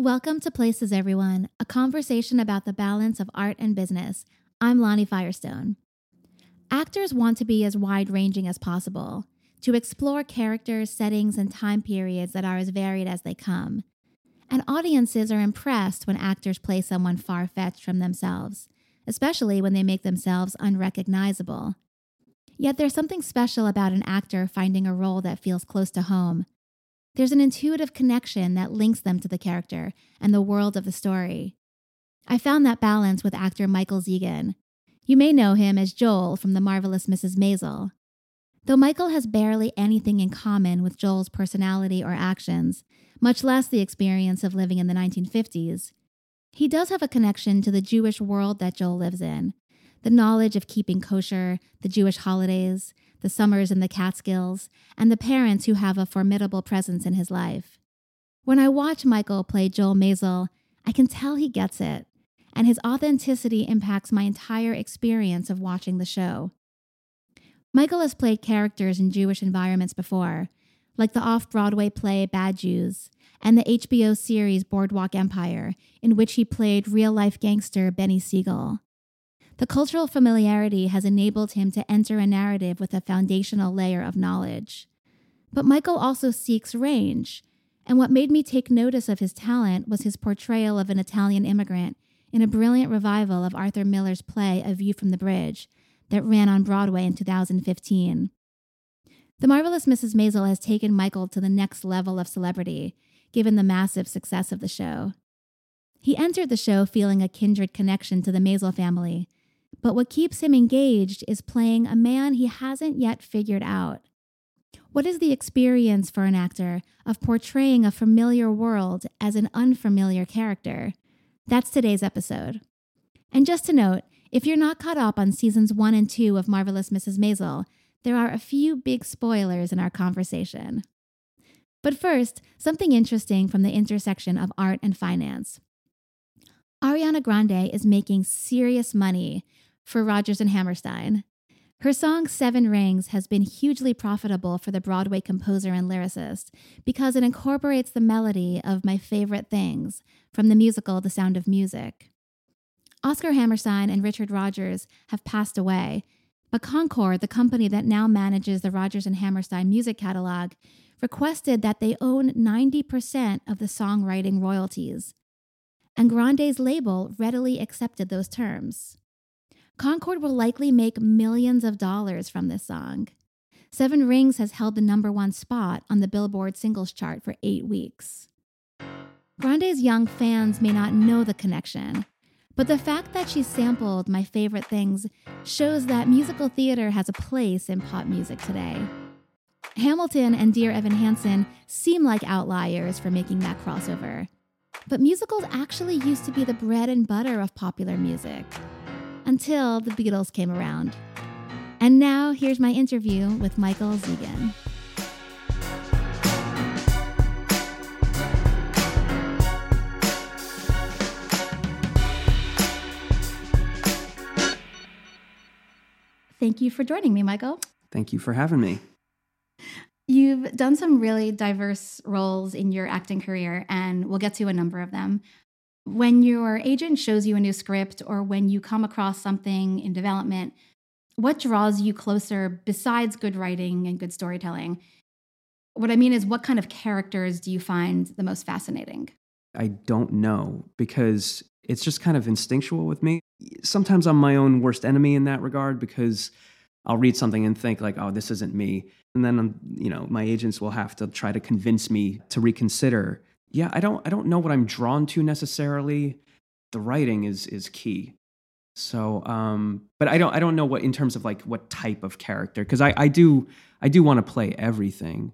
Welcome to Places, everyone, a conversation about the balance of art and business. I'm Lonnie Firestone. Actors want to be as wide ranging as possible, to explore characters, settings, and time periods that are as varied as they come. And audiences are impressed when actors play someone far fetched from themselves, especially when they make themselves unrecognizable. Yet there's something special about an actor finding a role that feels close to home there's an intuitive connection that links them to the character and the world of the story. I found that balance with actor Michael Zegan. You may know him as Joel from The Marvelous Mrs. Maisel. Though Michael has barely anything in common with Joel's personality or actions, much less the experience of living in the 1950s, he does have a connection to the Jewish world that Joel lives in the knowledge of keeping kosher, the Jewish holidays, the summers in the Catskills, and the parents who have a formidable presence in his life. When I watch Michael play Joel Maisel, I can tell he gets it, and his authenticity impacts my entire experience of watching the show. Michael has played characters in Jewish environments before, like the off Broadway play Bad Jews and the HBO series Boardwalk Empire, in which he played real life gangster Benny Siegel. The cultural familiarity has enabled him to enter a narrative with a foundational layer of knowledge. But Michael also seeks range, and what made me take notice of his talent was his portrayal of an Italian immigrant in a brilliant revival of Arthur Miller's play A View from the Bridge that ran on Broadway in 2015. The Marvelous Mrs. Maisel has taken Michael to the next level of celebrity, given the massive success of the show. He entered the show feeling a kindred connection to the Maisel family but what keeps him engaged is playing a man he hasn't yet figured out. What is the experience for an actor of portraying a familiar world as an unfamiliar character? That's today's episode. And just to note, if you're not caught up on seasons one and two of Marvelous Mrs. Maisel, there are a few big spoilers in our conversation. But first, something interesting from the intersection of art and finance. Ariana Grande is making serious money for Rodgers and Hammerstein. Her song Seven Rings has been hugely profitable for the Broadway composer and lyricist because it incorporates the melody of My Favorite Things from the musical The Sound of Music. Oscar Hammerstein and Richard Rodgers have passed away, but Concord, the company that now manages the Rodgers and Hammerstein music catalog, requested that they own 90% of the songwriting royalties. And Grande's label readily accepted those terms. Concord will likely make millions of dollars from this song. Seven Rings has held the number one spot on the Billboard singles chart for eight weeks. Grande's young fans may not know the connection, but the fact that she sampled my favorite things shows that musical theater has a place in pop music today. Hamilton and Dear Evan Hansen seem like outliers for making that crossover, but musicals actually used to be the bread and butter of popular music until the Beatles came around. And now, here's my interview with Michael Zegan. Thank you for joining me, Michael. Thank you for having me. You've done some really diverse roles in your acting career, and we'll get to a number of them when your agent shows you a new script or when you come across something in development, what draws you closer besides good writing and good storytelling? What I mean is, what kind of characters do you find the most fascinating? I don't know because it's just kind of instinctual with me. Sometimes I'm my own worst enemy in that regard because I'll read something and think like, "Oh, this isn't me," and then um, you know my agents will have to try to convince me to reconsider yeah, I don't I don't know what I'm drawn to necessarily. The writing is is key. So, um, but I don't I don't know what in terms of like what type of character because I I do I do want to play everything.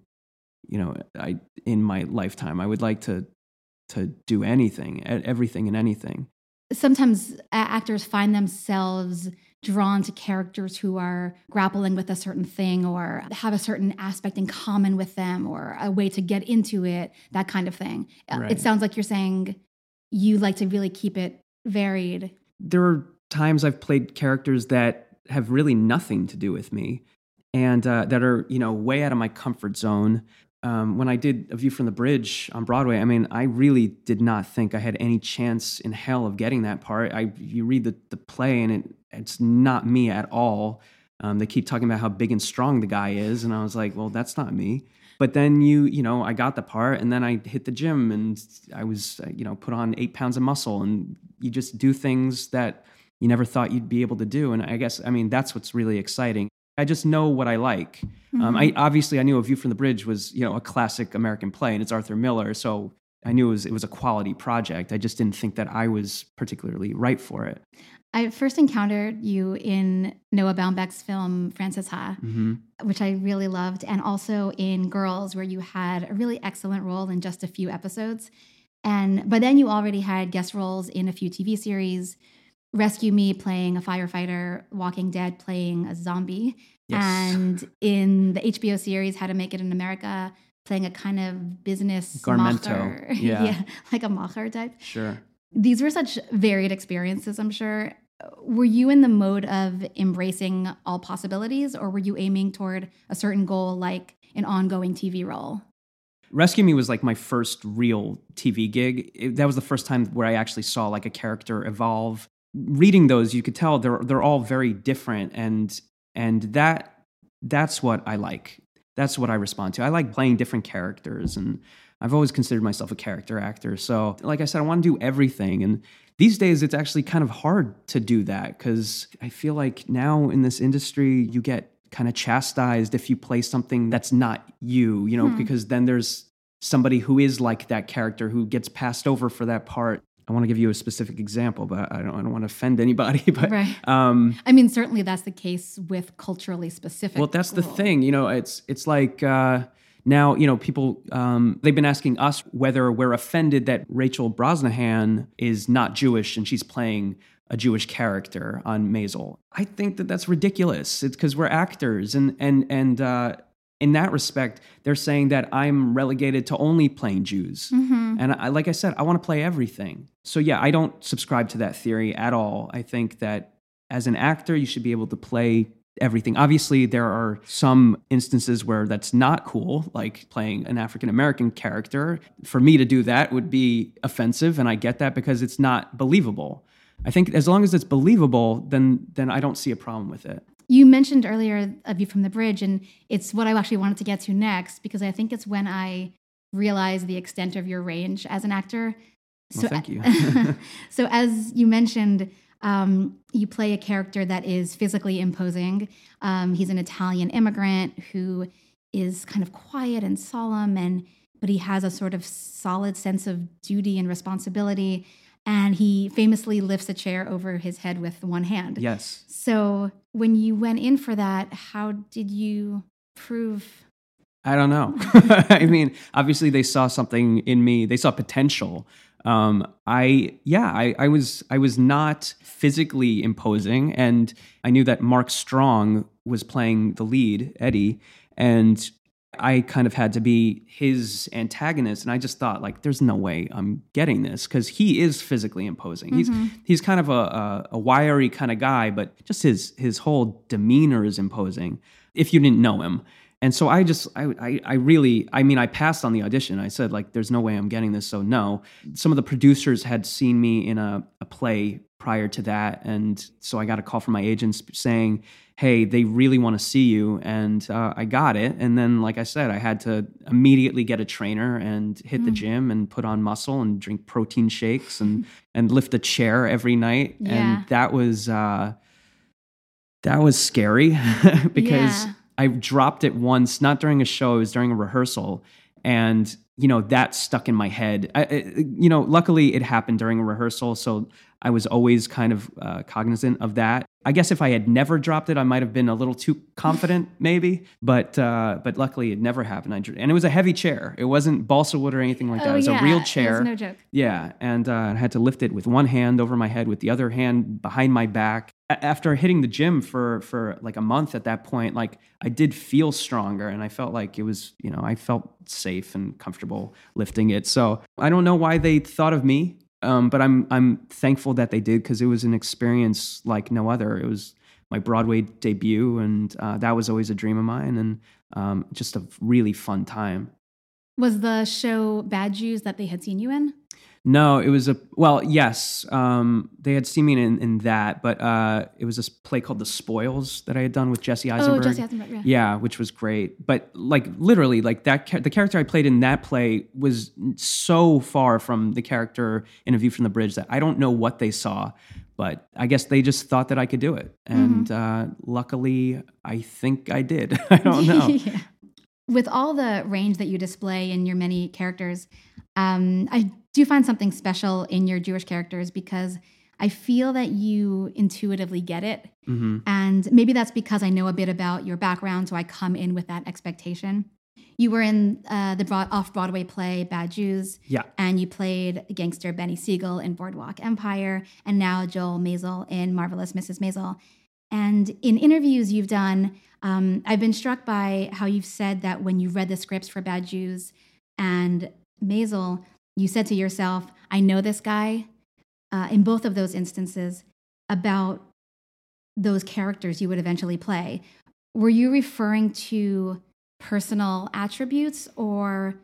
You know, I in my lifetime I would like to to do anything, everything and anything. Sometimes actors find themselves drawn to characters who are grappling with a certain thing or have a certain aspect in common with them or a way to get into it, that kind of thing. Uh, right. It sounds like you're saying you like to really keep it varied. There are times I've played characters that have really nothing to do with me and uh, that are, you know, way out of my comfort zone. Um, when I did A View from the Bridge on Broadway, I mean, I really did not think I had any chance in hell of getting that part. I you read the the play and it it's not me at all. Um, they keep talking about how big and strong the guy is, and I was like, well, that's not me. But then you, you know, I got the part, and then I hit the gym, and I was, uh, you know, put on eight pounds of muscle, and you just do things that you never thought you'd be able to do. And I guess, I mean, that's what's really exciting. I just know what I like. Mm-hmm. Um, I obviously I knew A View from the Bridge was, you know, a classic American play, and it's Arthur Miller, so I knew it was it was a quality project. I just didn't think that I was particularly right for it. I first encountered you in Noah Baumbach's film Frances Ha, mm-hmm. which I really loved, and also in Girls, where you had a really excellent role in just a few episodes. And but then you already had guest roles in a few TV series, Rescue Me playing a firefighter, Walking Dead playing a zombie, yes. and in the HBO series How to Make It in America, playing a kind of business Garmento, yeah. yeah, like a macher type. Sure. These were such varied experiences, I'm sure were you in the mode of embracing all possibilities or were you aiming toward a certain goal like an ongoing TV role? Rescue Me was like my first real TV gig. It, that was the first time where I actually saw like a character evolve. Reading those, you could tell they're they're all very different and and that that's what I like. That's what I respond to. I like playing different characters and I've always considered myself a character actor. So, like I said, I want to do everything and these days it's actually kind of hard to do that because I feel like now in this industry you get kind of chastised if you play something that's not you, you know, hmm. because then there's somebody who is like that character who gets passed over for that part. I want to give you a specific example, but I don't, I don't want to offend anybody. But right. um, I mean, certainly that's the case with culturally specific. Well, that's the thing. You know, it's it's like uh, now, you know, people, um, they've been asking us whether we're offended that Rachel Brosnahan is not Jewish and she's playing a Jewish character on Maisel. I think that that's ridiculous. It's because we're actors. And, and, and, uh, in that respect, they're saying that I'm relegated to only playing Jews. Mm-hmm. And I, like I said, I want to play everything. So yeah, I don't subscribe to that theory at all. I think that as an actor, you should be able to play everything. Obviously, there are some instances where that's not cool, like playing an African American character. For me to do that would be offensive, and I get that because it's not believable. I think as long as it's believable, then then I don't see a problem with it. You mentioned earlier A View from the Bridge, and it's what I actually wanted to get to next because I think it's when I realized the extent of your range as an actor. So, well, thank you. so, as you mentioned, um, you play a character that is physically imposing. Um, he's an Italian immigrant who is kind of quiet and solemn, and but he has a sort of solid sense of duty and responsibility. And he famously lifts a chair over his head with one hand. Yes. So when you went in for that, how did you prove? I don't know. I mean, obviously they saw something in me. They saw potential um, I yeah, I, I was I was not physically imposing, and I knew that Mark Strong was playing the lead, Eddie, and I kind of had to be his antagonist, and I just thought like, there's no way I'm getting this because he is physically imposing. Mm-hmm. He's he's kind of a, a, a wiry kind of guy, but just his his whole demeanor is imposing. If you didn't know him, and so I just, I, I, I, really, I mean, I passed on the audition. I said, like, there's no way I'm getting this. So, no. Some of the producers had seen me in a, a play prior to that. And so I got a call from my agents saying, hey, they really want to see you. And uh, I got it. And then, like I said, I had to immediately get a trainer and hit mm. the gym and put on muscle and drink protein shakes and, and lift a chair every night. Yeah. And that was, uh, that was scary because. Yeah I dropped it once, not during a show, it was during a rehearsal. And, you know, that stuck in my head. I, you know, luckily it happened during a rehearsal. So I was always kind of uh, cognizant of that. I guess if I had never dropped it, I might have been a little too confident, maybe. But uh, but luckily, it never happened. I, and it was a heavy chair. It wasn't balsa wood or anything like that. Oh, it was yeah. a real chair. no joke. Yeah, and uh, I had to lift it with one hand over my head, with the other hand behind my back. A- after hitting the gym for for like a month at that point, like I did feel stronger, and I felt like it was you know I felt safe and comfortable lifting it. So I don't know why they thought of me um, but I'm I'm thankful that they did because it was an experience like no other. It was my Broadway debut, and uh, that was always a dream of mine, and um, just a really fun time. Was the show Bad Jews that they had seen you in? No, it was a well, yes. Um, they had seen me in, in that, but uh, it was this play called The Spoils that I had done with Jesse Eisenberg. Oh, Jesse Eisenberg, yeah. Yeah, which was great. But like literally, like that the character I played in that play was so far from the character in A View from the Bridge that I don't know what they saw. But I guess they just thought that I could do it, and uh, luckily, I think I did. I don't know. yeah. With all the range that you display in your many characters, um, I do you find something special in your Jewish characters because I feel that you intuitively get it. hmm And maybe that's because I know a bit about your background, so I come in with that expectation. You were in uh, the broad, off Broadway play Bad Jews, Yeah. and you played gangster Benny Siegel in Boardwalk Empire, and now Joel Maisel in Marvelous Mrs. Maisel. And in interviews you've done, um, I've been struck by how you've said that when you read the scripts for Bad Jews and Maisel, you said to yourself, I know this guy uh, in both of those instances about those characters you would eventually play. Were you referring to personal attributes or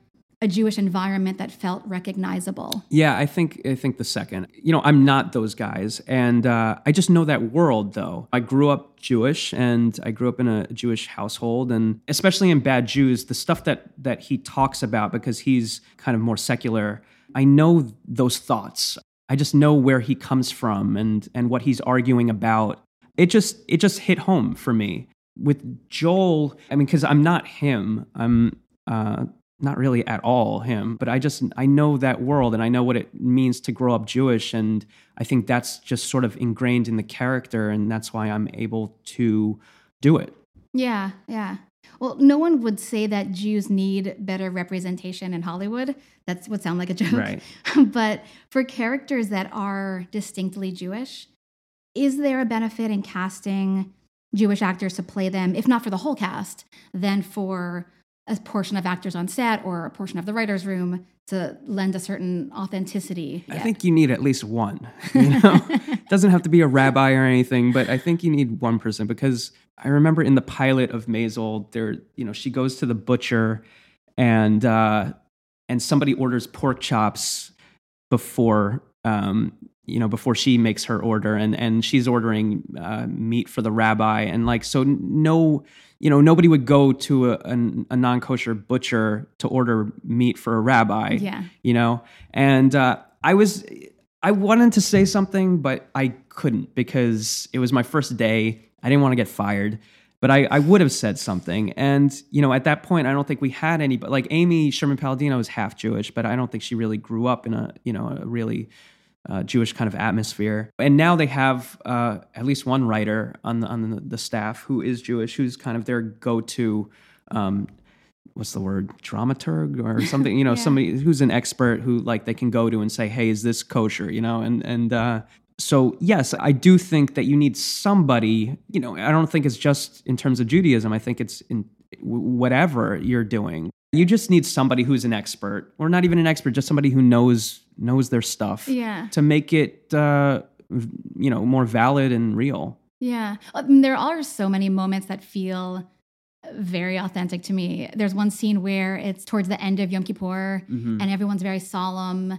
a Jewish environment that felt recognizable? Yeah, I think I think the second. You know, I'm not those guys, and uh, I just know that world. Though I grew up Jewish, and I grew up in a Jewish household, and especially in Bad Jews, the stuff that that he talks about because he's kind of more secular. I know those thoughts. I just know where he comes from and and what he's arguing about. It just it just hit home for me with Joel. I mean, because I'm not him. I'm. Uh, not really at all him but i just i know that world and i know what it means to grow up jewish and i think that's just sort of ingrained in the character and that's why i'm able to do it Yeah, yeah. Well, no one would say that Jews need better representation in Hollywood. That would sound like a joke. Right. but for characters that are distinctly Jewish, is there a benefit in casting Jewish actors to play them, if not for the whole cast, then for a portion of actors on set or a portion of the writer's room to lend a certain authenticity? i think you need at least one you know it doesn't have to be a rabbi or anything but i think you need one person because i remember in the pilot of maisel there you know she goes to the butcher and uh and somebody orders pork chops before um you know before she makes her order and and she's ordering uh, meat for the rabbi and like so no you know nobody would go to a, a, a non-kosher butcher to order meat for a rabbi Yeah. you know? And uh, i was i wanted to say something but i couldn't because it was my first day. I didn't want to get fired but I, I would have said something. And you know at that point i don't think we had any but like amy sherman palladino is half jewish but i don't think she really grew up in a you know a really uh, Jewish kind of atmosphere, and now they have uh, at least one writer on the on the, staff who is Jewish, who's kind of their go-to um, what's the word dramaturg or something you know Yeah. somebody who's an expert who like they can go to and say hey is this kosher? you know and and uh so yes i do think that you need somebody you know i don't think it's just in terms of judaism i think it's in whatever you're doing. You just need somebody who's an expert or not even an expert just somebody who knows knows their stuff Yeah. to make it uh you know more valid and real Yeah. I mean, there are so many moments that feel very authentic to me. There's one scene where it's towards the end of Yom Kippur Mhm. and everyone's very solemn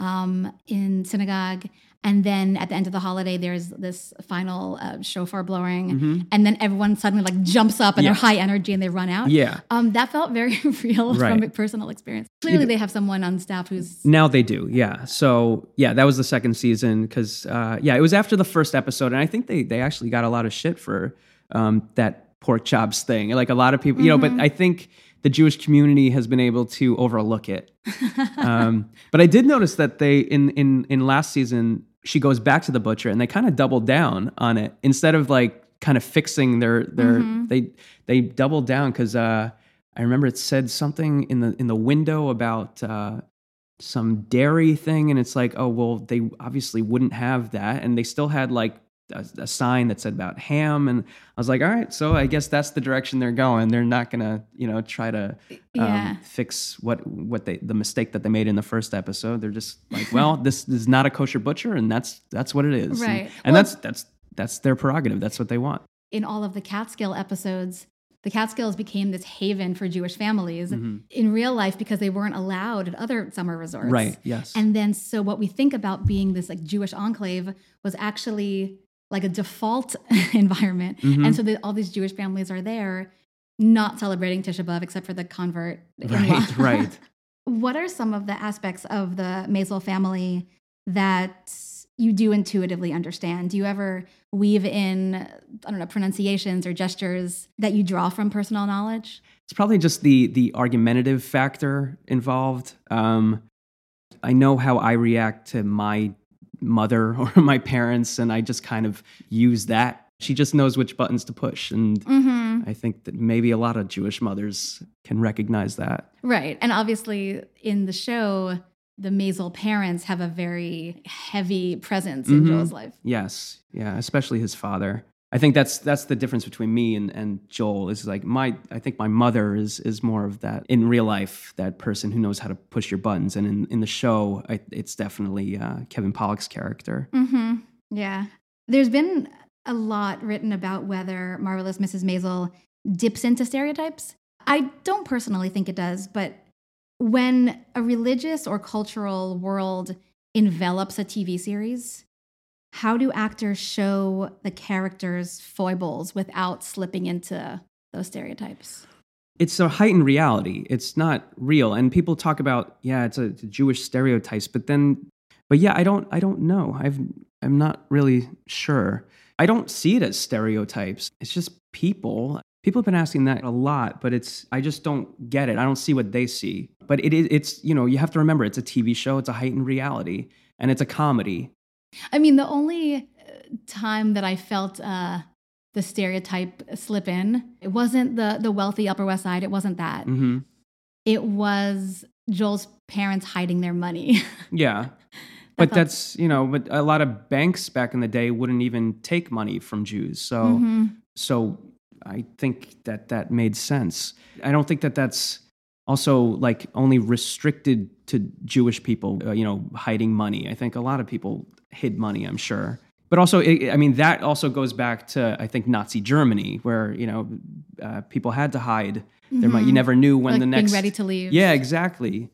um, in synagogue. And then at the end of the holiday, there's this final uh, shofar blowing. Mhm. And then everyone suddenly like jumps up and Yeah. they're high energy and they run out. yeah Um, that felt very real from Right. a personal experience. Clearly, they have someone on staff who's Now they do, yeah. So yeah, that was the second season because uh, yeah, it was after the first episode, and I think they they actually got a lot of shit for um, that pork chops thing. Like a lot of people, you know, but I think the Jewish community has been able to overlook it. um, but I did notice that they in in in last season she goes back to the butcher and they kind of double down on it instead of like kind of fixing their their they they double down because uh, I remember it said something in the in the window about. Uh, some dairy thing and it's like oh well they obviously wouldn't have that and they still had like a, a sign that said about ham and i was like all right so i guess that's the direction they're going they're not gonna you know try to um, Yeah. fix what what they the mistake that they made in the first episode they're just like well this is not a kosher butcher and that's that's what it is And- Right. and, Well- that's that's that's their prerogative that's what they want in all of the Catskill episodes, the Catskills became this haven for Jewish families Mhm. in real life because they weren't allowed at other summer resorts. Right. Yes. And then, so what we think about being this like Jewish enclave was actually like a default environment. Mhm. And so the, all these Jewish families are there, not celebrating Tisha B'av except for the convert. right. Right. what are some of the aspects of the Maisel family that you do intuitively understand? Do you ever weave in, I don't know, pronunciations or gestures that you draw from personal knowledge? It's probably just the the argumentative factor involved. Um, I know how I react to my mother or my parents, and I just kind of use that. She just knows which buttons to push, and Mm-hmm. I think that maybe a lot of Jewish mothers can recognize that. Right. And obviously, in the show, the Maisel parents have a very heavy presence in Mhm. Joel's life. Yes, yeah, especially his father. I think that's that's the difference between me and, and Joel. Is like my I think my mother is is more of that in real life, that person who knows how to push your buttons, and in in the show, I, it's definitely uh, Kevin Pollak's character. Mm-hmm. Yeah. There's been a lot written about whether Marvelous Mrs. Maisel dips into stereotypes. I don't personally think it does, but when a religious or cultural world envelops a TV series, how do actors show the characters' foibles without slipping into those stereotypes? It's a heightened reality. It's not real, and people talk about yeah, it's a, it's a Jewish stereotypes, but then, but yeah, I don't I don't know. I've I'm not really sure. I don't see it as stereotypes. It's just people. People have been asking that a lot, but it's I just don't get it. I don't see what they see. But it is it's you know you have to remember it's a TV show. It's a heightened reality, and it's a comedy. I mean, the only uh, time that I felt uh, the stereotype slip in, it wasn't the the wealthy Upper West Side. It wasn't that. hmm It was Joel's parents hiding their money. Yeah, but that's you know, but a lot of banks back in the day wouldn't even take money from Jews. So. Mhm. so I think that that made sense. I don't think that that's also like only restricted to Jewish people, uh, you know, hiding money. I think a lot of people hid money, I'm sure. But also, it, I mean, that also goes back to I think Nazi Germany, where you know uh, people had to hide. There might you never knew when like the next. being ready to leave. yeah, exactly.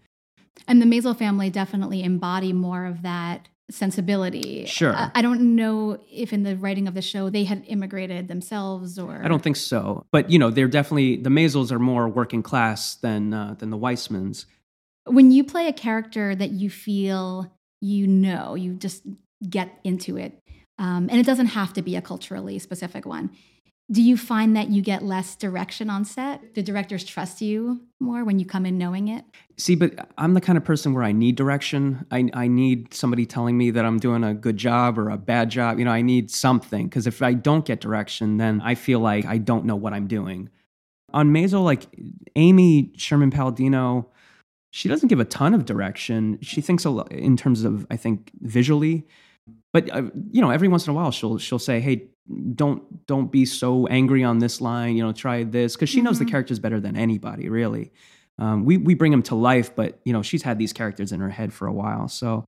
And the Maisel family definitely embody more of that sensibility. Sure. I, I don't know if in the writing of the show they had immigrated themselves or. I don't think so. But you know, they're definitely the Maisels are more working class than uh, than the Weissmans. When you play a character that you feel you know, you just get into it, um, and it doesn't have to be a culturally specific one. Do you find that you get less direction on set? Do directors trust you more when you come in knowing it? See, but I'm the kind of person where I need direction. I, I need somebody telling me that I'm doing a good job or a bad job. You know, I need something because if I don't get direction, then I feel like I don't know what I'm doing. On Maisel, like Amy Sherman Palladino, she doesn't give a ton of direction. She thinks a lot in terms of, I think, visually. But uh, you know, every once in a while, she'll she'll say, "Hey, don't don't be so angry on this line. You know, try this," because she knows the Mhm. characters better than anybody, really. Um, we we bring them to life, but you know she's had these characters in her head for a while. So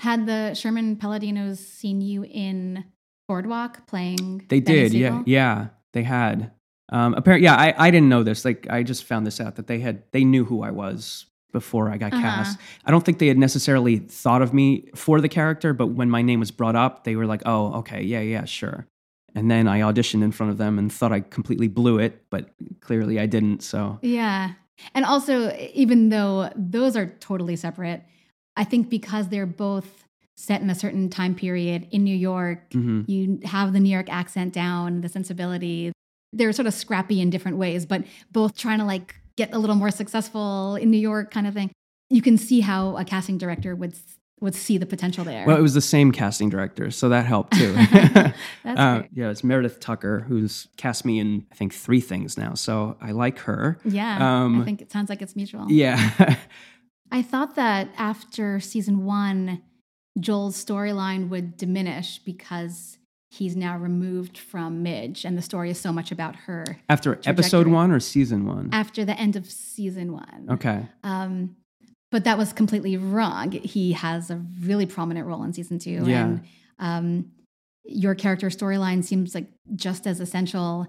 Had the Sherman Palladinos seen you in Boardwalk playing? they did, yeah, yeah, they had. Um, apparently, yeah, I, I didn't know this. Like, I just found this out that they had they knew who I was before I got Uh-huh. cast. I don't think they had necessarily thought of me for the character, but when my name was brought up, they were like, "Oh, okay, yeah, yeah, sure." And then I auditioned in front of them and thought I completely blew it, but clearly I didn't. So Yeah. And also, even though those are totally separate, I think because they're both set in a certain time period in New York, mhm. you have the New York accent down, the sensibility. They're sort of scrappy in different ways, but both trying to like get a little more successful in New York kind of thing. You can see how a casting director would would see the potential there. well, it was the same casting director, so that helped too. That's Uh, yeah, it's Meredith Tucker, who's cast me in I think three things now, so I like her. Yeah. um, I think it sounds like it's mutual. Yeah, I thought that after season one, Joel's storyline would diminish because he's now removed from Midge, and the story is so much about her after episode one or season one. after the end of season one. Okay, Um, but that was completely wrong. He has a really prominent role in season two. Yeah. And um, your character storyline seems like just as essential.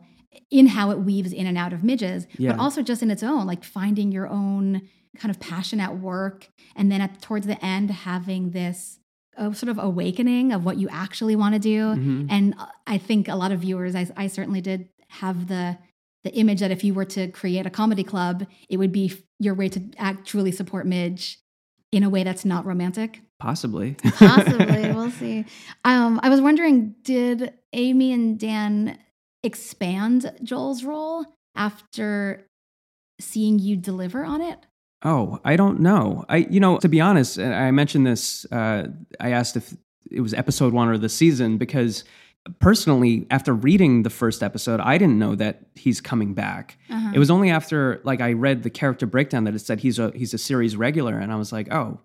in how it weaves in and out of midges, Yeah. but also just in its own, like finding your own kind of passion at work, and then at towards the end having this uh, sort of awakening of what you actually want to do. Mhm. And uh, I think a lot of viewers, I, I certainly did have the the image that if you were to create a comedy club, it would be your way to act truly support Midge in a way that's not romantic. Possibly. Possibly, we'll see. Um, I was wondering, did Amy and Dan expand Joel's role after seeing you deliver on it? Oh, I don't know. I, you know, to be honest, I mentioned this. Uh, I asked if it was episode one or the season because personally, after reading the first episode, I didn't know that he's coming back. Uh-huh. It was only after like I read the character breakdown that it said he's a he's a series regular, and I was like, oh,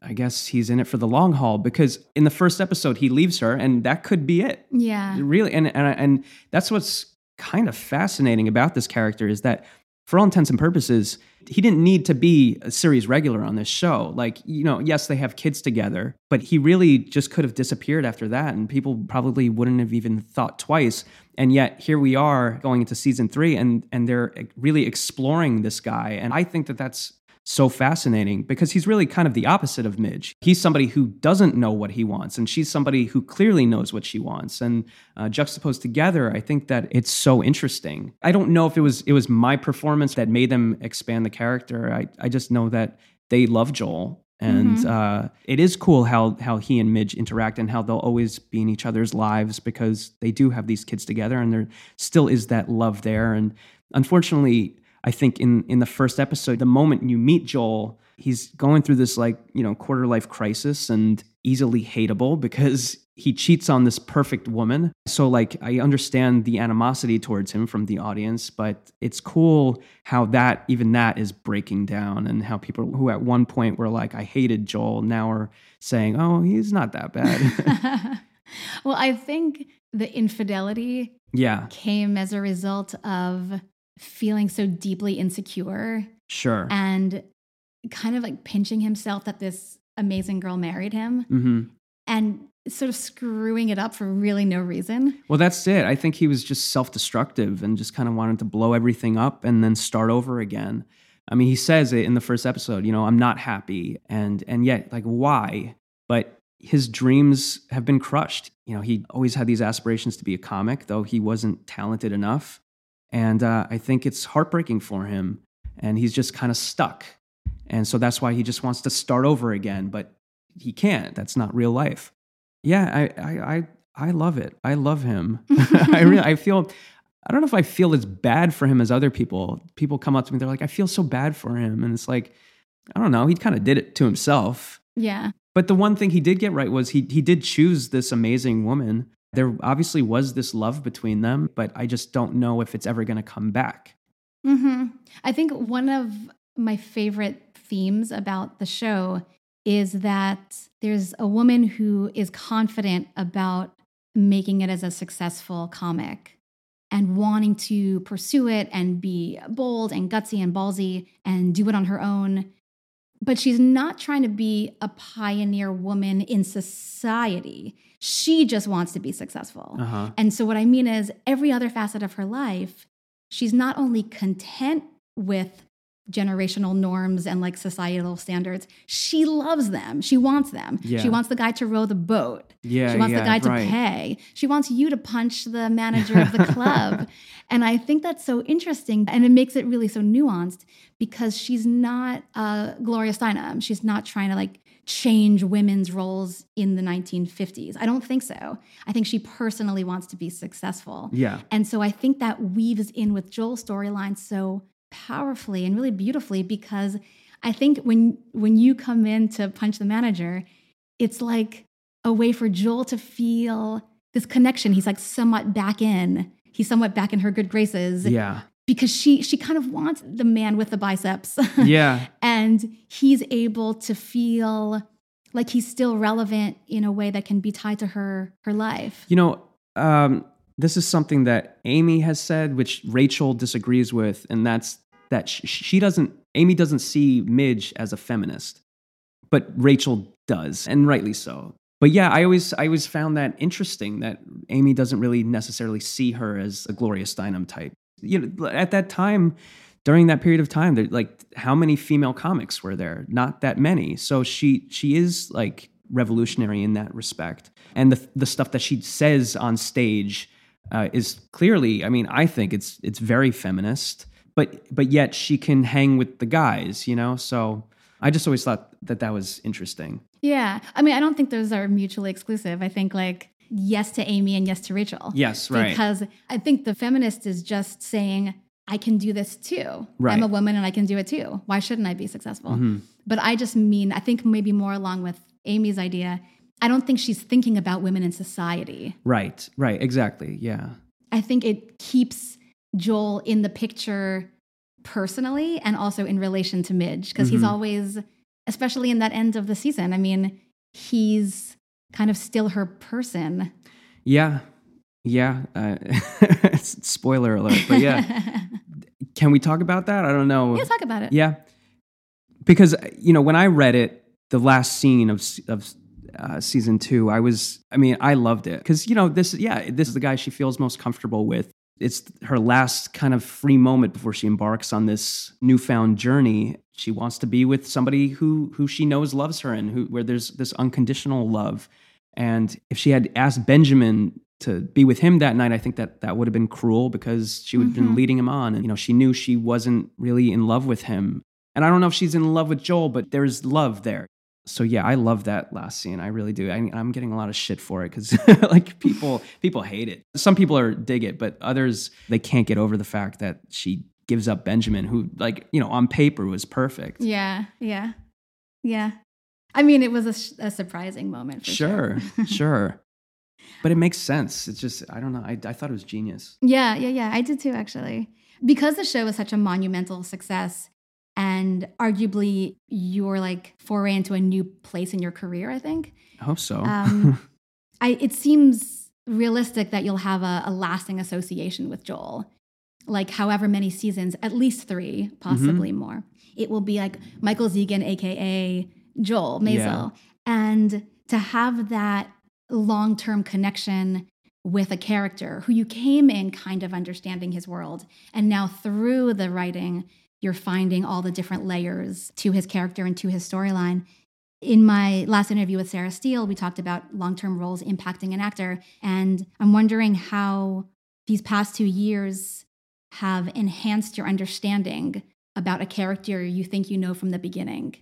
I guess he's in it for the long haul because in the first episode he leaves her, and that could be it. Yeah. Really, and and and that's what's kind of fascinating about this character is that for all intents and purposes, he didn't need to be a series regular on this show. Like, you know, yes, they have kids together, but he really just could have disappeared after that, and people probably wouldn't have even thought twice. And yet, here we are going into season three, and and they're really exploring this guy, and I think that that's so fascinating because he's really kind of the opposite of Midge. He's somebody who doesn't know what he wants, and she's somebody who clearly knows what she wants. And uh, juxtaposed together, I think that it's so interesting. I don't know if it was it was my performance that made them expand the character. I I just know that they love Joel. And Mhm. uh, it is cool how how he and Midge interact and how they'll always be in each other's lives because they do have these kids together and there still is that love there. And unfortunately, I think in in the first episode, the moment you meet Joel, he's going through this like you know quarter life crisis and easily hateable because he cheats on this perfect woman. So like I understand the animosity towards him from the audience, but it's cool how that even that is breaking down and how people who at one point were like I hated Joel now are saying, "Oh, he's not that bad." well, I think the infidelity yeah, came as a result of feeling so deeply insecure sure. and kind of like pinching himself that this amazing girl married him Mhm. and sort of screwing it up for really no reason. Well, that's it. I think he was just self-destructive and just kind of wanted to blow everything up and then start over again. I mean, he says it in the first episode, you know, I'm not happy and and yet like why? But his dreams have been crushed. You know, he always had these aspirations to be a comic, though he wasn't talented enough. And uh, I think it's heartbreaking for him. And he's just kind of stuck. And so that's why he just wants to start over again, but he can't. That's not real life. Yeah, I, I, I, I love it. I love him. I really, I feel, I don't know if I feel as bad for him as other people. People come up to me, they're like, I feel so bad for him. And it's like, I don't know. He kind of did it to himself. Yeah. But the one thing he did get right was he he did choose this amazing woman. There obviously was this love between them, but I just don't know if it's ever going to come back. hmm I think one of my favorite themes about the show is that there's a woman who is confident about making it as a successful comic and wanting to pursue it and be bold and gutsy and ballsy and do it on her own. But she's not trying to be a pioneer woman in society. She just wants to be successful. Uh huh. And so, what I mean is, every other facet of her life, she's not only content with generational norms and like societal standards, she loves them. She wants them. Yeah. She wants the guy to row the boat. Yeah, she wants yeah, the guy to right. pay. She wants you to punch the manager of the club. and I think that's so interesting. And it makes it really so nuanced because she's not uh, Gloria Steinem. She's not trying to like change women's roles in the 1950s. I don't think so. I think she personally wants to be successful. Yeah. And so I think that weaves in with Joel's storyline so powerfully and really beautifully because I think when when you come in to punch the manager, it's like a way for Joel to feel this connection. He's like somewhat back in. He's somewhat back in her good graces Yeah. because she she kind of wants the man with the biceps. Yeah. and he's able to feel like he's still relevant in a way that can be tied to her her life. You know, um, this is something that Amy has said, which Rachel disagrees with, and that's that sh- she doesn't, Amy doesn't see Midge as a feminist, but Rachel does, and rightly so. but yeah, I always I always found that interesting that Amy doesn't really necessarily see her as a Gloria Steinem type. You know, at that time, during that period of time, there, like how many female comics were there? Not that many. So she she is like revolutionary in that respect, and the the stuff that she says on stage uh, is clearly. I mean, I think it's it's very feminist, but but yet she can hang with the guys. You know, so I just always thought that that was interesting. Yeah. I mean, I don't think those are mutually exclusive. I think like yes to Amy and yes to Rachel. Yes, right. Because I think the feminist is just saying, I can do this too. Right. I'm a woman and I can do it too. Why shouldn't I be successful? Mhm. But I just mean, I think maybe more along with Amy's idea. I don't think she's thinking about women in society. Right, right, exactly. Yeah. I think it keeps Joel in the picture personally and also in relation to Midge because he's Mhm. always, especially in that end of the season, I mean, he's kind of still her person. Yeah. Yeah. Uh, spoiler alert. But yeah. Can we talk about that? I don't know. yeah, talk about it. Yeah. Because, you know, when I read it, the last scene of, of uh, season two, I was, I mean, I loved it. Because, you know, this, yeah, this is the guy she feels most comfortable with. It's her last kind of free moment before she embarks on this newfound journey. She wants to be with somebody who who she knows loves her and who where there's this unconditional love. And if she had asked Benjamin to be with him that night, I think that that would have been cruel because she would have Mhm. been leading him on. And, you know, she knew she wasn't really in love with him. And I don't know if she's in love with Joel, but there's love there. So yeah, I love that last scene. I really do. I, I'm getting a lot of shit for it because like people people hate it. Some people are dig it, but others they can't get over the fact that she gives up Benjamin, who like you know on paper was perfect. Yeah, yeah, yeah. I mean, it was a, sh- a surprising moment. For sure, sure. sure. But it makes sense. It's just I don't know. I, I thought it was genius. Yeah, yeah, yeah. I did too, actually. Because the show was such a monumental success and arguably your like foray into a new place in your career, I think. I hope so. Um, I it seems realistic that you'll have a, a lasting association with Joel. Like however many seasons, at least three, possibly more. It will be like Michael Zegan, aka Joel Maisel. Yeah. And to have that long-term connection with a character who you came in kind of understanding his world. And now through the writing, you're finding all the different layers to his character and to his storyline. In my last interview with Sarah Steele, we talked about long term roles impacting an actor. And I'm wondering how these past two years have enhanced your understanding about a character you think you know from the beginning.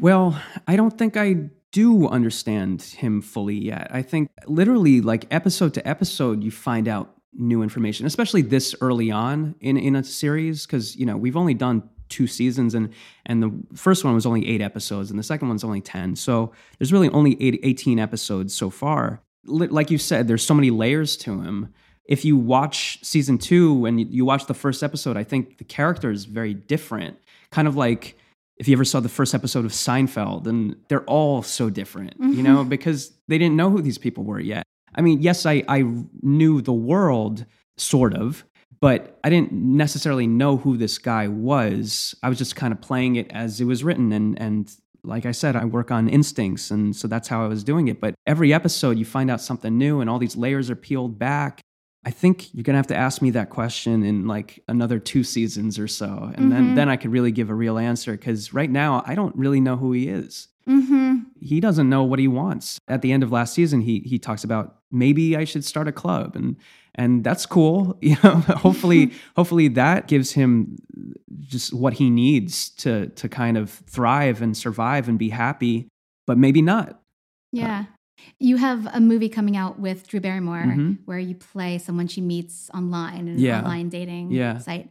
Well, I don't think I do understand him fully yet. I think literally like episode to episode you find out new information, especially this early on in in a series cuz you know, we've only done two seasons and and the first one was only 8 episodes and the second one's only 10. So there's really only eight, 18 episodes so far. Li- Like you said, there's so many layers to him. If you watch season 2 and you- you watch the first episode, I think the character is very different. Kind of like if you ever saw the first episode of Seinfeld, and they're all so different, you mm-hmm. know, because they didn't know who these people were yet. I mean, yes, I, I knew the world, sort of, but I didn't necessarily know who this guy was. I was just kind of playing it as it was written. And, and like I said, I work on instincts. And so that's how I was doing it. But every episode, you find out something new, and all these layers are peeled back. I think you're gonna have to ask me that question in like another two seasons or so, and then Mhm. then I could really give a real answer. Because right now, I don't really know who he is. Mm-hmm. He doesn't know what he wants. At the end of last season, he he talks about maybe I should start a club, and and that's cool. You know, hopefully hopefully that gives him just what he needs to to kind of thrive and survive and be happy. But maybe not. Yeah. You have a movie coming out with Drew Barrymore Mhm. where you play someone she meets online in an online dating Yeah. site.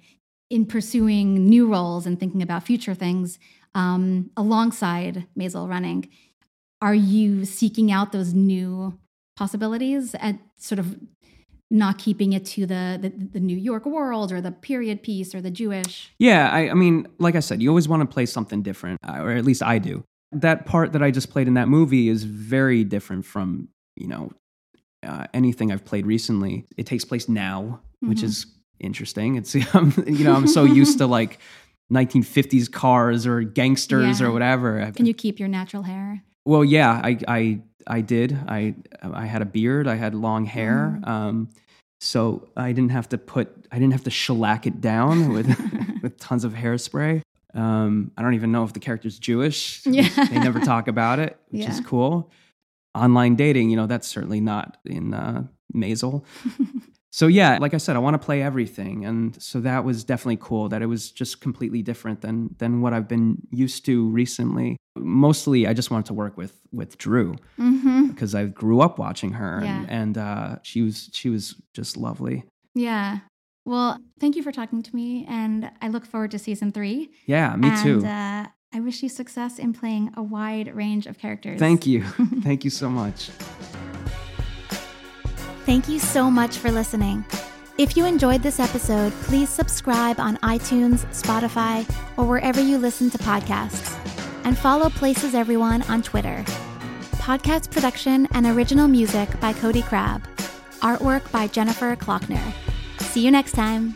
In pursuing new roles and thinking about future things um, alongside Maisel running, are you seeking out those new possibilities and sort of not keeping it to the, the the New York world or the period piece or the Jewish? Yeah, I, I mean, like I said, you always want to play something different, uh, or at least I do. That part that I just played in that movie is very different from, you know, uh, anything I've played recently. It takes place now, which Mhm. is interesting. It's, um, you know, I'm so used to like 1950s cars or gangsters Yeah. or whatever. Can you keep your natural hair? Well, yeah, I I I did. I I had a beard. I had long hair. Mm. Um, so I didn't have to put. I didn't have to shellac it down with with tons of hairspray. Um, I don't even know if the character's Jewish. Yeah. they never talk about it, which is cool. Online dating, you know, that's certainly not in uh, Maisel. So yeah, like I said, I want to play everything, and so that was definitely cool. That it was just completely different than than what I've been used to recently. Mostly, I just wanted to work with with Drew hmm because I grew up watching her, Yeah. and, and uh, she was she was just lovely. Yeah. Well, thank you for talking to me, and I look forward to season three. Yeah, me and, too. Uh, I wish you success in playing a wide range of characters. Thank you, thank you so much. Thank you so much for listening. If you enjoyed this episode, please subscribe on iTunes, Spotify, or wherever you listen to podcasts. And follow Places Everyone on Twitter. Podcast production and original music by Cody Crabb. Artwork by Jennifer Klockner. See you next time.